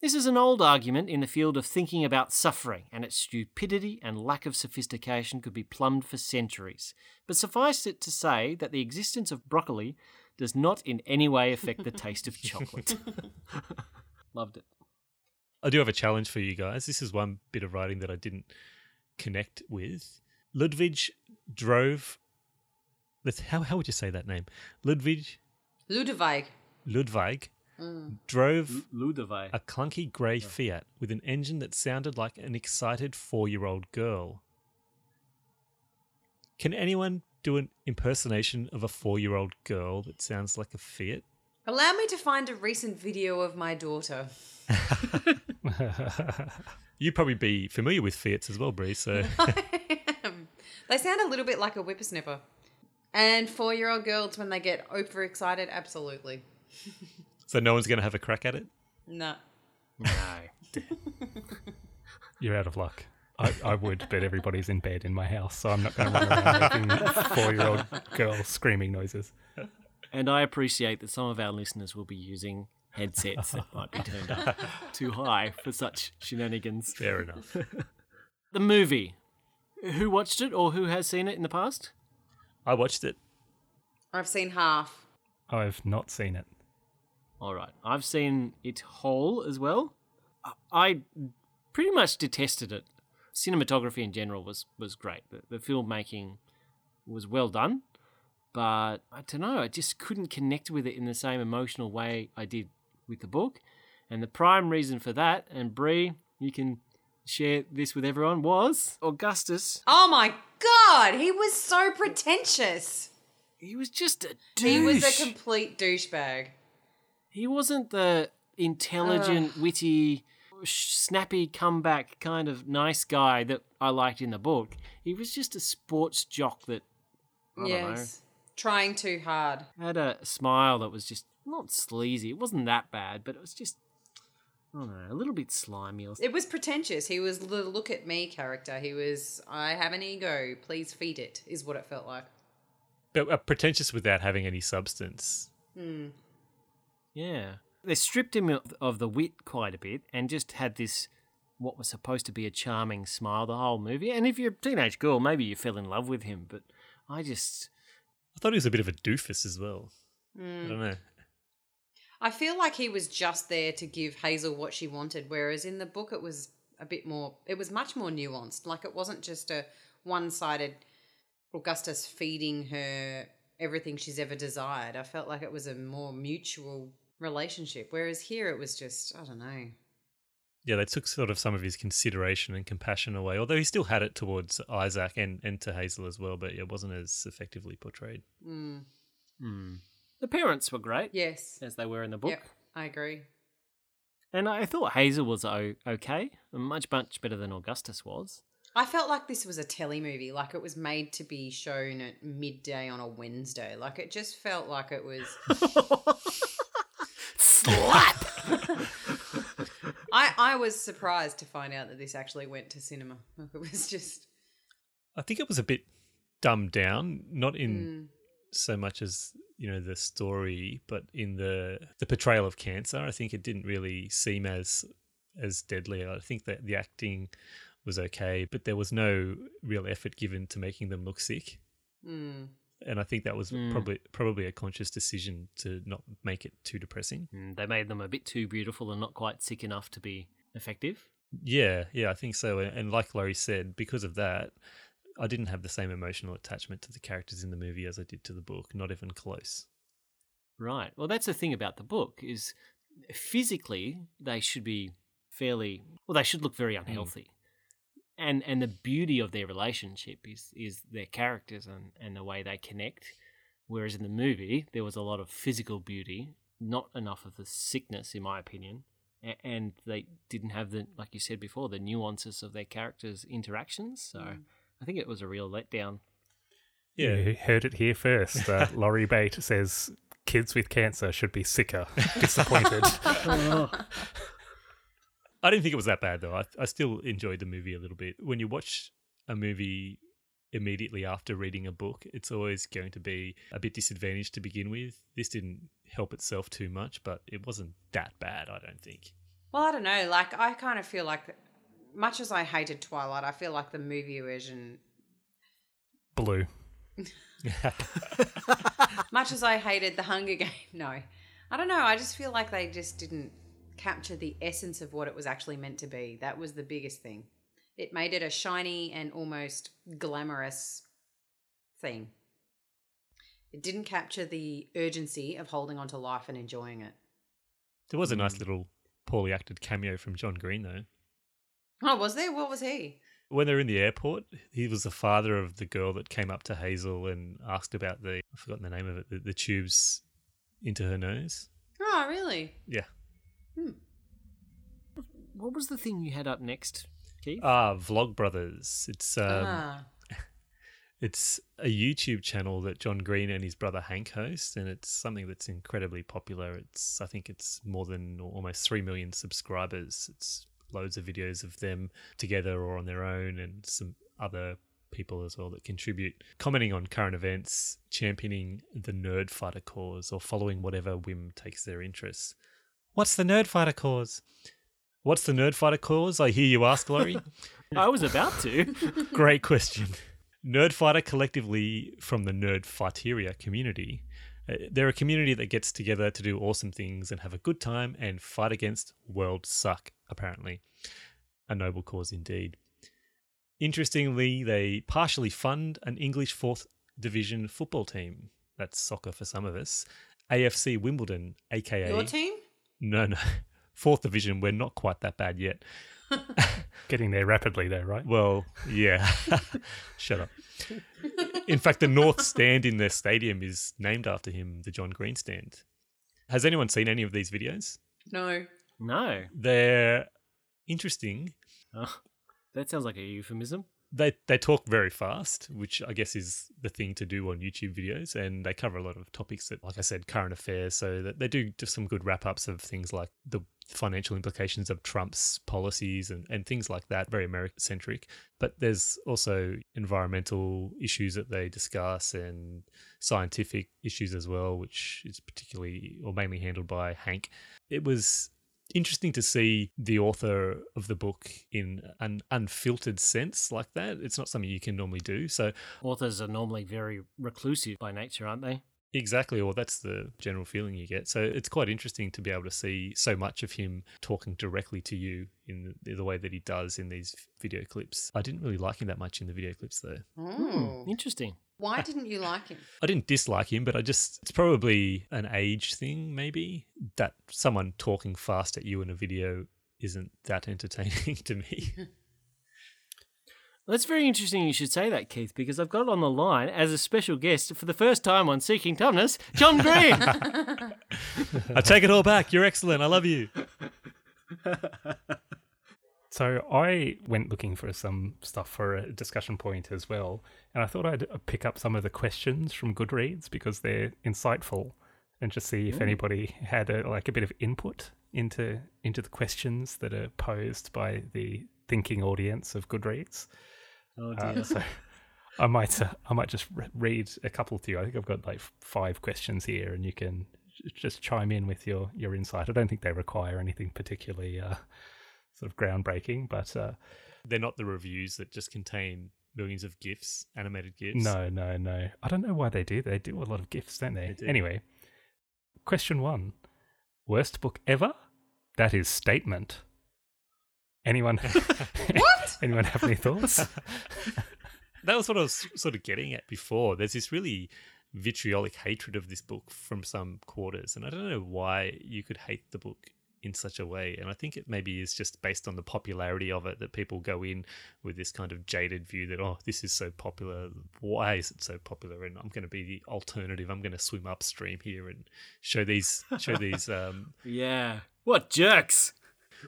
This is an old argument in the field of thinking about suffering, and its stupidity and lack of sophistication could be plumbed for centuries. But suffice it to say that the existence of broccoli does not in any way affect the taste of chocolate. Loved it. I do have a challenge for you guys. This is one bit of writing that I didn't connect with. Ludwig drove. Let's how how would you say that name? Ludwig Ludwig. Ludwig mm. drove Ludovai. a clunky grey Fiat with an engine that sounded like an excited four-year-old girl. Can anyone do an impersonation of a four-year-old girl that sounds like a Fiat? Allow me to find a recent video of my daughter. You'd probably be familiar with Fiats as well, Brie. So They sound a little bit like a whippersnapper. And four year old girls, when they get overexcited, absolutely. so no one's going to have a crack at it. No. No. You're out of luck. I, I would, but everybody's in bed in my house, so I'm not going to run around making four-year-old girl screaming noises. And I appreciate that some of our listeners will be using headsets that might be turned up too high for such shenanigans. Fair enough. The movie. Who watched it or who has seen it in the past? I watched it. I've seen half. I've not seen it. All right. I've seen it whole as well. I- I pretty much detested it. Cinematography in general was, was great. The, the filmmaking was well done. But I don't know, I just couldn't connect with it in the same emotional way I did with the book. And the prime reason for that, and Brie, you can share this with everyone, was Augustus. Oh my god, he was so pretentious. He was just a douche. He was a complete douchebag. He wasn't the intelligent, witty, sh- snappy comeback kind of nice guy that I liked in the book. He was just a sports jock that I don't yes. Trying too hard. had a smile that was just not sleazy. It wasn't that bad, but it was just I don't know, a little bit slimy or It was pretentious. He was the look at me character. He was, I have an ego, please feed it, is what it felt like. But uh, pretentious without having any substance. Yeah. They stripped him of, of the wit quite a bit and just had this, what was supposed to be a charming smile the whole movie. And if you're a teenage girl, maybe you fell in love with him, but I just. I thought he was a bit of a doofus as well. I hmm. don't know. I feel like he was just there to give Hazel what she wanted, whereas in the book it was a bit more, it was much more nuanced. Like it wasn't just a one sided Augustus feeding her everything she's ever desired. I felt like it was a more mutual relationship, whereas here it was just, I don't know. Yeah, they took sort of some of his consideration and compassion away, although he still had it towards Isaac and, and to Hazel as well, but it wasn't as effectively portrayed. Mm. The parents were great, Yes. as they were in the book. Yep, I agree. And I thought Hazel was o- okay, much, much better than Augustus was. I felt like this was a telly movie, like it was made to be shown at midday on a Wednesday. Like it just felt like it was. Slap! I I was surprised to find out that this actually went to cinema. Like it was just. I think it was a bit dumbed down, not in so much as you know the story, but in the the portrayal of cancer. I think it didn't really seem as as deadly. I think that the acting was okay, but there was no real effort given to making them look sick. Mm. And I think that was probably probably a conscious decision to not make it too depressing. Mm, they made them a bit too beautiful and not quite sick enough to be effective. Yeah, yeah, I think so. And like Laurie said, because of that, I didn't have the same emotional attachment to the characters in the movie as I did to the book. Not even close. Right. Well, that's the thing about the book is physically they should be fairly well. They should look very unhealthy, and and the beauty of their relationship is is their characters and and the way they connect. Whereas in the movie there was a lot of physical beauty, not enough of the sickness, in my opinion, and they didn't have the like you said before the nuances of their characters' interactions. So I think it was a real letdown. Yeah. You heard it here first. Uh, Laurie Bate says kids with cancer should be sicker. Disappointed. I didn't think it was that bad though. I, I still enjoyed the movie a little bit. When you watch a movie immediately after reading a book, it's always going to be a bit disadvantaged to begin with. This didn't help itself too much, but it wasn't that bad, I don't think. Well, I don't know. Like, I kind of feel like, much as I hated Twilight, I feel like the movie version, Blue. much as I hated the Hunger Game, no. I don't know. I just feel like they just didn't capture the essence of what it was actually meant to be. That was the biggest thing. It made it a shiny and almost glamorous thing. It didn't capture the urgency of holding on to life and enjoying it. There was a nice little poorly acted cameo from John Green, though. Oh, was there? What was he? When they're in the airport, he was the father of the girl that came up to Hazel and asked about the, I've forgotten the name of it, the, the tubes into her nose. Oh, really? Yeah. What was the thing you had up next, Keith? Ah, Vlog Brothers. It's um, ah. it's a YouTube channel that John Green and his brother Hank host, and it's something that's incredibly popular. It's I think it's more than almost three million subscribers. It's loads of videos of them together or on their own, and some other people as well that contribute, commenting on current events, championing the nerd fighter cause, or following whatever whim takes their interest. What's the nerd fighter cause? What's the nerd fighter cause? I hear you ask, Laurie. I was about to. Great question. Nerdfighter collectively from the Nerdfighteria community. Uh, they're a community that gets together to do awesome things and have a good time and fight against world suck, apparently. A noble cause indeed. Interestingly, they partially fund an English fourth division football team. That's soccer for some of us. AFC Wimbledon, aka Your team? No, no. Fourth division, we're not quite that bad yet. Getting there rapidly, though, right? Well, yeah. Shut up. In fact, the North Stand in their stadium is named after him, the John Green Stand. Has anyone seen any of these videos? No. No. They're interesting. Oh, that sounds like a euphemism. They they talk very fast, which I guess is the thing to do on YouTube videos, and they cover a lot of topics that, like I said, current affairs. So that they do just some good wrap ups of things like the financial implications of Trump's policies and, and things like that, very American centric. But there's also environmental issues that they discuss and scientific issues as well, which is particularly or mainly handled by Hank. It was interesting to see the author of the book in an unfiltered sense like that. It's not something you can normally do. So Authors are normally very reclusive by nature, aren't they? Exactly, or that's the general feeling you get. So it's quite interesting to be able to see so much of him talking directly to you in the, the way that he does in these video clips. I didn't really like him that much in the video clips, though. Oh. Interesting. Why didn't you like him? I didn't dislike him, but I just, it's probably an age thing, maybe, that someone talking fast at you in a video isn't that entertaining to me. That's very interesting you should say that, Keith, because I've got on the line as a special guest for the first time on Seeking Tumnus, John Green. I take it all back. You're excellent. I love you. So I went looking for some stuff for a discussion point as well, and I thought I'd uh, pick up some of the questions from Goodreads because they're insightful, and just see if anybody had a, like a bit of input into into the questions that are posed by the thinking audience of Goodreads. oh Uh, dear. so I might uh, I might just re- read a couple to you. I think I've got like five questions here, and you can j- just chime in with your your insight. I don't think they require anything particularly uh, sort of groundbreaking, but uh, They're not the reviews that just contain millions of GIFs, animated GIFs. no, no, no. I don't know why they do. They do a lot of gifs, don't they? They do. Anyway, question one: worst book ever? That is statement. Anyone? what? Anyone have any thoughts? That was what I was sort of getting at before. There's this really vitriolic hatred of this book from some quarters, and I don't know why you could hate the book in such a way. And I think it maybe is just based on the popularity of it that people go in with this kind of jaded view that oh, this is so popular. Why is it so popular? And I'm going to be the alternative. I'm going to swim upstream here and show these show these um, yeah. What jerks.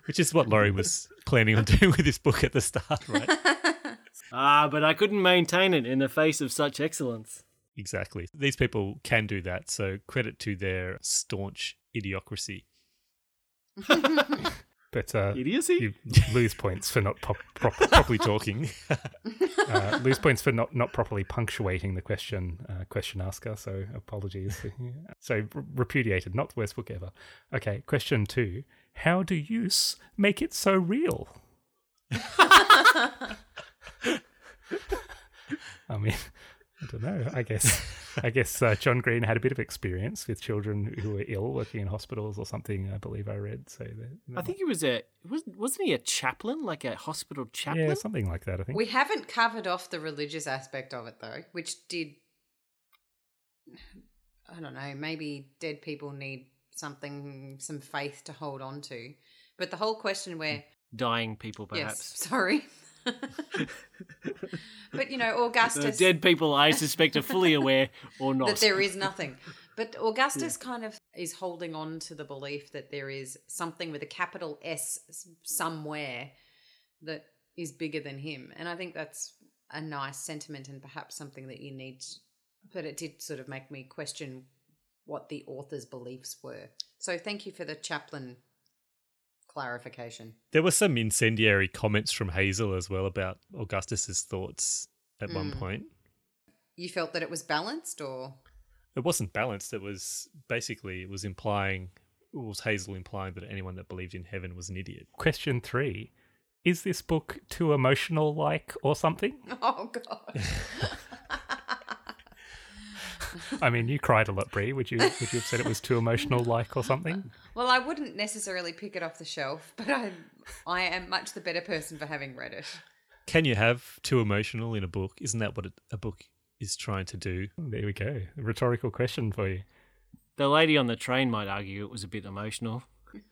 which is what Laurie was planning on doing with this book at the start, right? Ah, but I couldn't maintain it in the face of such excellence. Exactly. These people can do that, so credit to their staunch idiocracy. But uh, Idiocy? you lose points for not pop- prop- properly talking. uh, lose points for not, not properly punctuating the question uh, question asker. So apologies. so repudiated, not the worst book ever. Okay, question two: How do use make it so real? I mean, I don't know. I guess I guess uh, John Green had a bit of experience with children who were ill, working in hospitals or something. I believe I read. So that, I think he was a wasn't wasn't he a chaplain, like a hospital chaplain? yeah, something like that. I think. We haven't covered off the religious aspect of it though, which did I don't know, maybe dead people need something some faith to hold on to. But the whole question where Dying people, perhaps. yes, sorry. but you know, Augustus The dead people, I suspect, are fully aware or not. that there is nothing. But Augustus kind of is holding on to the belief that there is something with a capital S s- somewhere that is bigger than him. And I think that's a nice sentiment and perhaps something that you need. But it did sort of make me question what the author's beliefs were. So thank you for the chaplain clarification. There were some incendiary comments from Hazel as well about Augustus's thoughts at one mm. point. You felt that it was balanced or It wasn't balanced. It was basically it was implying it was Hazel implying that anyone that believed in heaven was an idiot. Question three: Is this book too emotional, like, or something? Oh god. I mean, you cried a lot, Brie. Would you would you have said it was too emotional, like, or something? Well, I wouldn't necessarily pick it off the shelf, but I I am much the better person for having read it. Can you have too emotional in a book? Isn't that what a, a book is trying to do? There we go. A rhetorical question for you. The lady on the train might argue it was a bit emotional.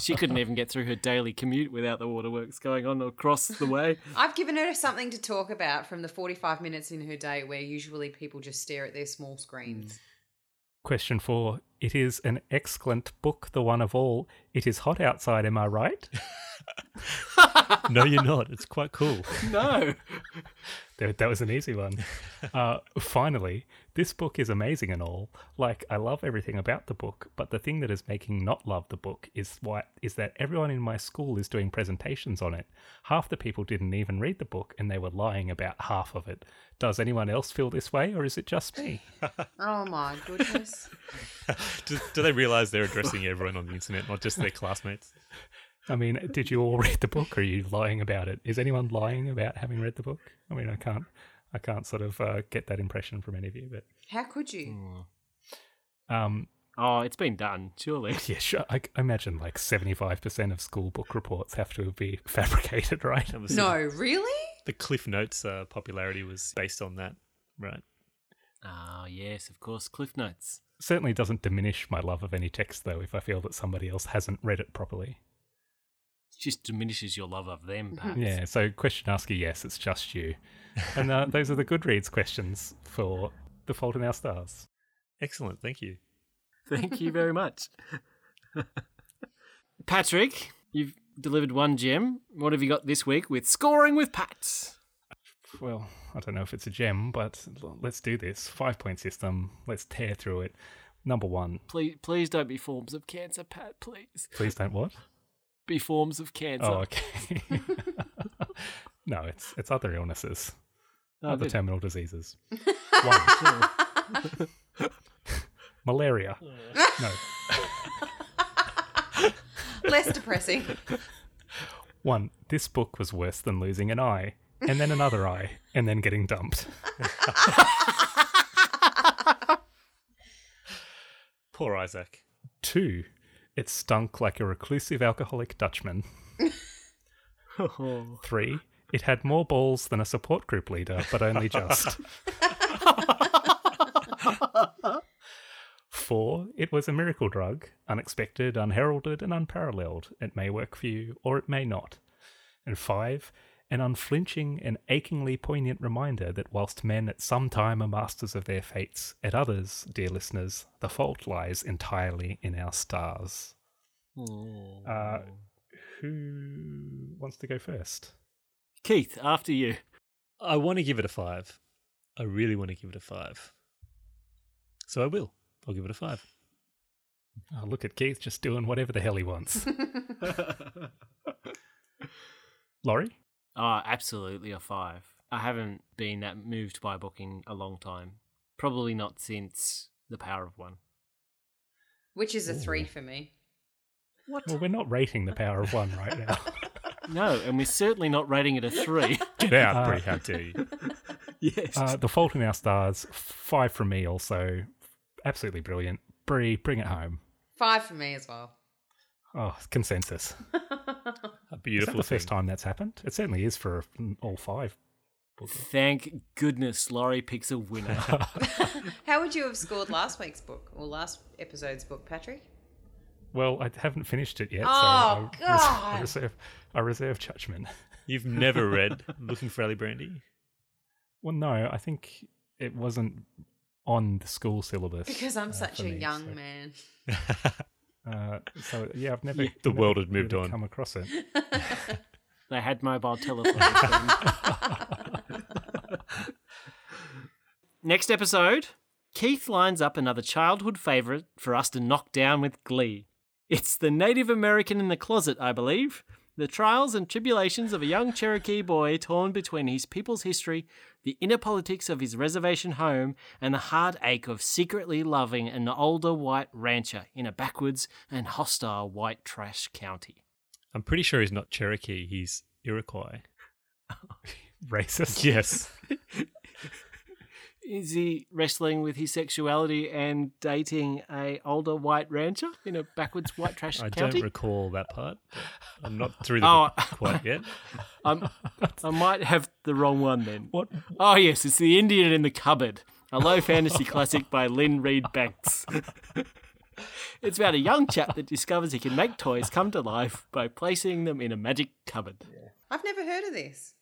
she couldn't even get through her daily commute without the waterworks going on across the way. I've given her something to talk about from the 45 minutes in her day where usually people just stare at their small screens. Question four: It is an excellent book, the one of all. It is hot outside. Am I right? no, you're not. It's quite cool. No. That, that was an easy one. Uh, finally, this book is amazing and all. Like, I love everything about the book, but the thing that is making not love the book is why is that everyone in my school is doing presentations on it. Half the people didn't even read the book, and they were lying about half of it. Does anyone else feel this way, or is it just me? Oh my goodness. do, do they realize they're addressing everyone on the internet, not just their classmates? I mean, did you all read the book, or are you lying about it? Is anyone lying about having read the book? I mean, I can't, I can't sort of uh, get that impression from any of you, but How could you? um, Oh, it's been done, surely. yeah, sure. I, I imagine like seventy-five percent of school book reports have to be fabricated, right? That No, really? The Cliff Notes uh, popularity was based on that, right? Ah, yes, of course. Cliff Notes. Certainly doesn't diminish my love of any text, though, if I feel that somebody else hasn't read it properly. It just diminishes your love of them, perhaps. Yeah. So, question asker, yes, it's just you. And uh, those are the Goodreads questions for The Fault in Our Stars. Excellent, thank you. Thank you very much. Patrick, you've delivered one gem. What have you got this week with Scoring with Pat? Well, I don't know if it's a gem, but let's do this. Five point system. Let's tear through it. Number one. Please, please don't be forms of cancer, Pat. Please Please don't what? Be forms of cancer. Oh, okay. no, it's it's other illnesses, Oh, other good. terminal diseases. One. Malaria. No. Less depressing. One. This book was worse than losing an eye, and then another eye, and then getting dumped. Poor Isaac. Two. It stunk like a reclusive alcoholic Dutchman. Three. It had more balls than a support group leader, but only just. Four, it was a miracle drug, unexpected, unheralded, and unparalleled. It may work for you, or it may not. And five, an unflinching and achingly poignant reminder that whilst men at some time are masters of their fates, at others, dear listeners, the fault lies entirely in our stars. Uh, who wants to go first? Keith, after you. I want to give it a five. I really want to give it a five. So I will. I'll give it a five. Oh, look at Keith just doing whatever the hell he wants. Laurie? Oh, absolutely a five. I haven't been that moved by a book in a long time. Probably not since The Power of One. Which is a three for me. What? Well, we're not rating the power of one right now. No, and we're certainly not rating it a three. Get out, Brie, how dare you? yes. Uh, the Fault in Our Stars, five from me also. Absolutely brilliant. Brie, bring it home. Five for me as well. Oh, consensus. A Is that beautiful the first time that's happened? It certainly is for all five. Thank goodness Laurie picks a winner. How would you have scored last week's book or last episode's book, Patrick? Well, I haven't finished it yet, Oh, so I, res- I God. reserve, I reserve judgment. You've never read Looking for Alibrandi? Well, no, I think it wasn't on the school syllabus. Because I'm uh, such a me, young so- man. Uh, so yeah, I've never. the never world had moved really on. Come across it. they had mobile telephones. Next episode, Keith lines up another childhood favourite for us to knock down with glee. It's the Native American in the closet, I believe. The trials and tribulations of a young Cherokee boy torn between his people's history, the inner politics of his reservation home, and the heartache of secretly loving an older white rancher in a backwoods and hostile white trash county. I'm pretty sure he's not Cherokee, he's Iroquois. Racist. Yes. Is he wrestling with his sexuality and dating a older white rancher in a backwards white trash I county? don't recall that part. I'm not through the Oh. quite yet. I'm, I might have the wrong one then. What? Oh yes, it's the Indian in the cupboard, a low fantasy classic by Lynne Reid Banks. it's about a young chap that discovers he can make toys come to life by placing them in a magic cupboard. I've never heard of this.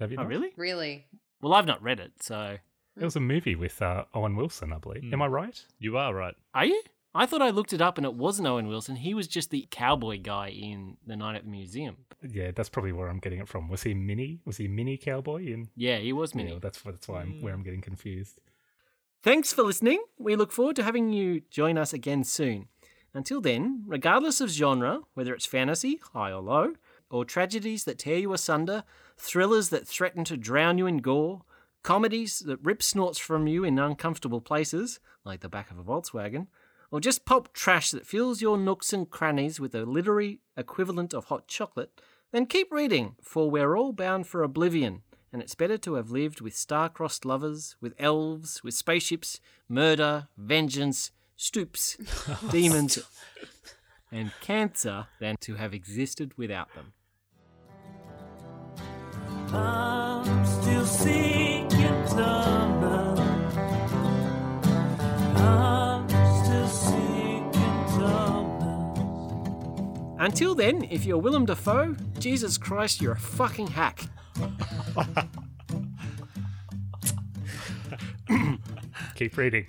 Have you? Oh not? really? Really? Well, I've not read it, so It was a movie with uh, Owen Wilson, I believe. Am I right? You are right. are you? I thought I looked it up and it wasn't Owen Wilson. He was just the cowboy guy in The Night at the Museum. Yeah, that's probably where I'm getting it from. Was he mini? Was he mini cowboy? In Yeah, he was mini. yeah, that's that's why I'm, where I'm getting confused. Thanks for listening. We look forward to having you join us again soon. Until then, regardless of genre, whether it's fantasy, high or low, or tragedies that tear you asunder, thrillers that threaten to drown you in gore, comedies that rip snorts from you in uncomfortable places, like the back of a Volkswagen, or just pulp trash that fills your nooks and crannies with a literary equivalent of hot chocolate, then keep reading, for we're all bound for oblivion, and it's better to have lived with star-crossed lovers, with elves, with spaceships, murder, vengeance, stoops, demons, and cancer than to have existed without them. I'm still seeking Until then, if you're Willem Dafoe, Jesus Christ, you're a fucking hack. Keep reading.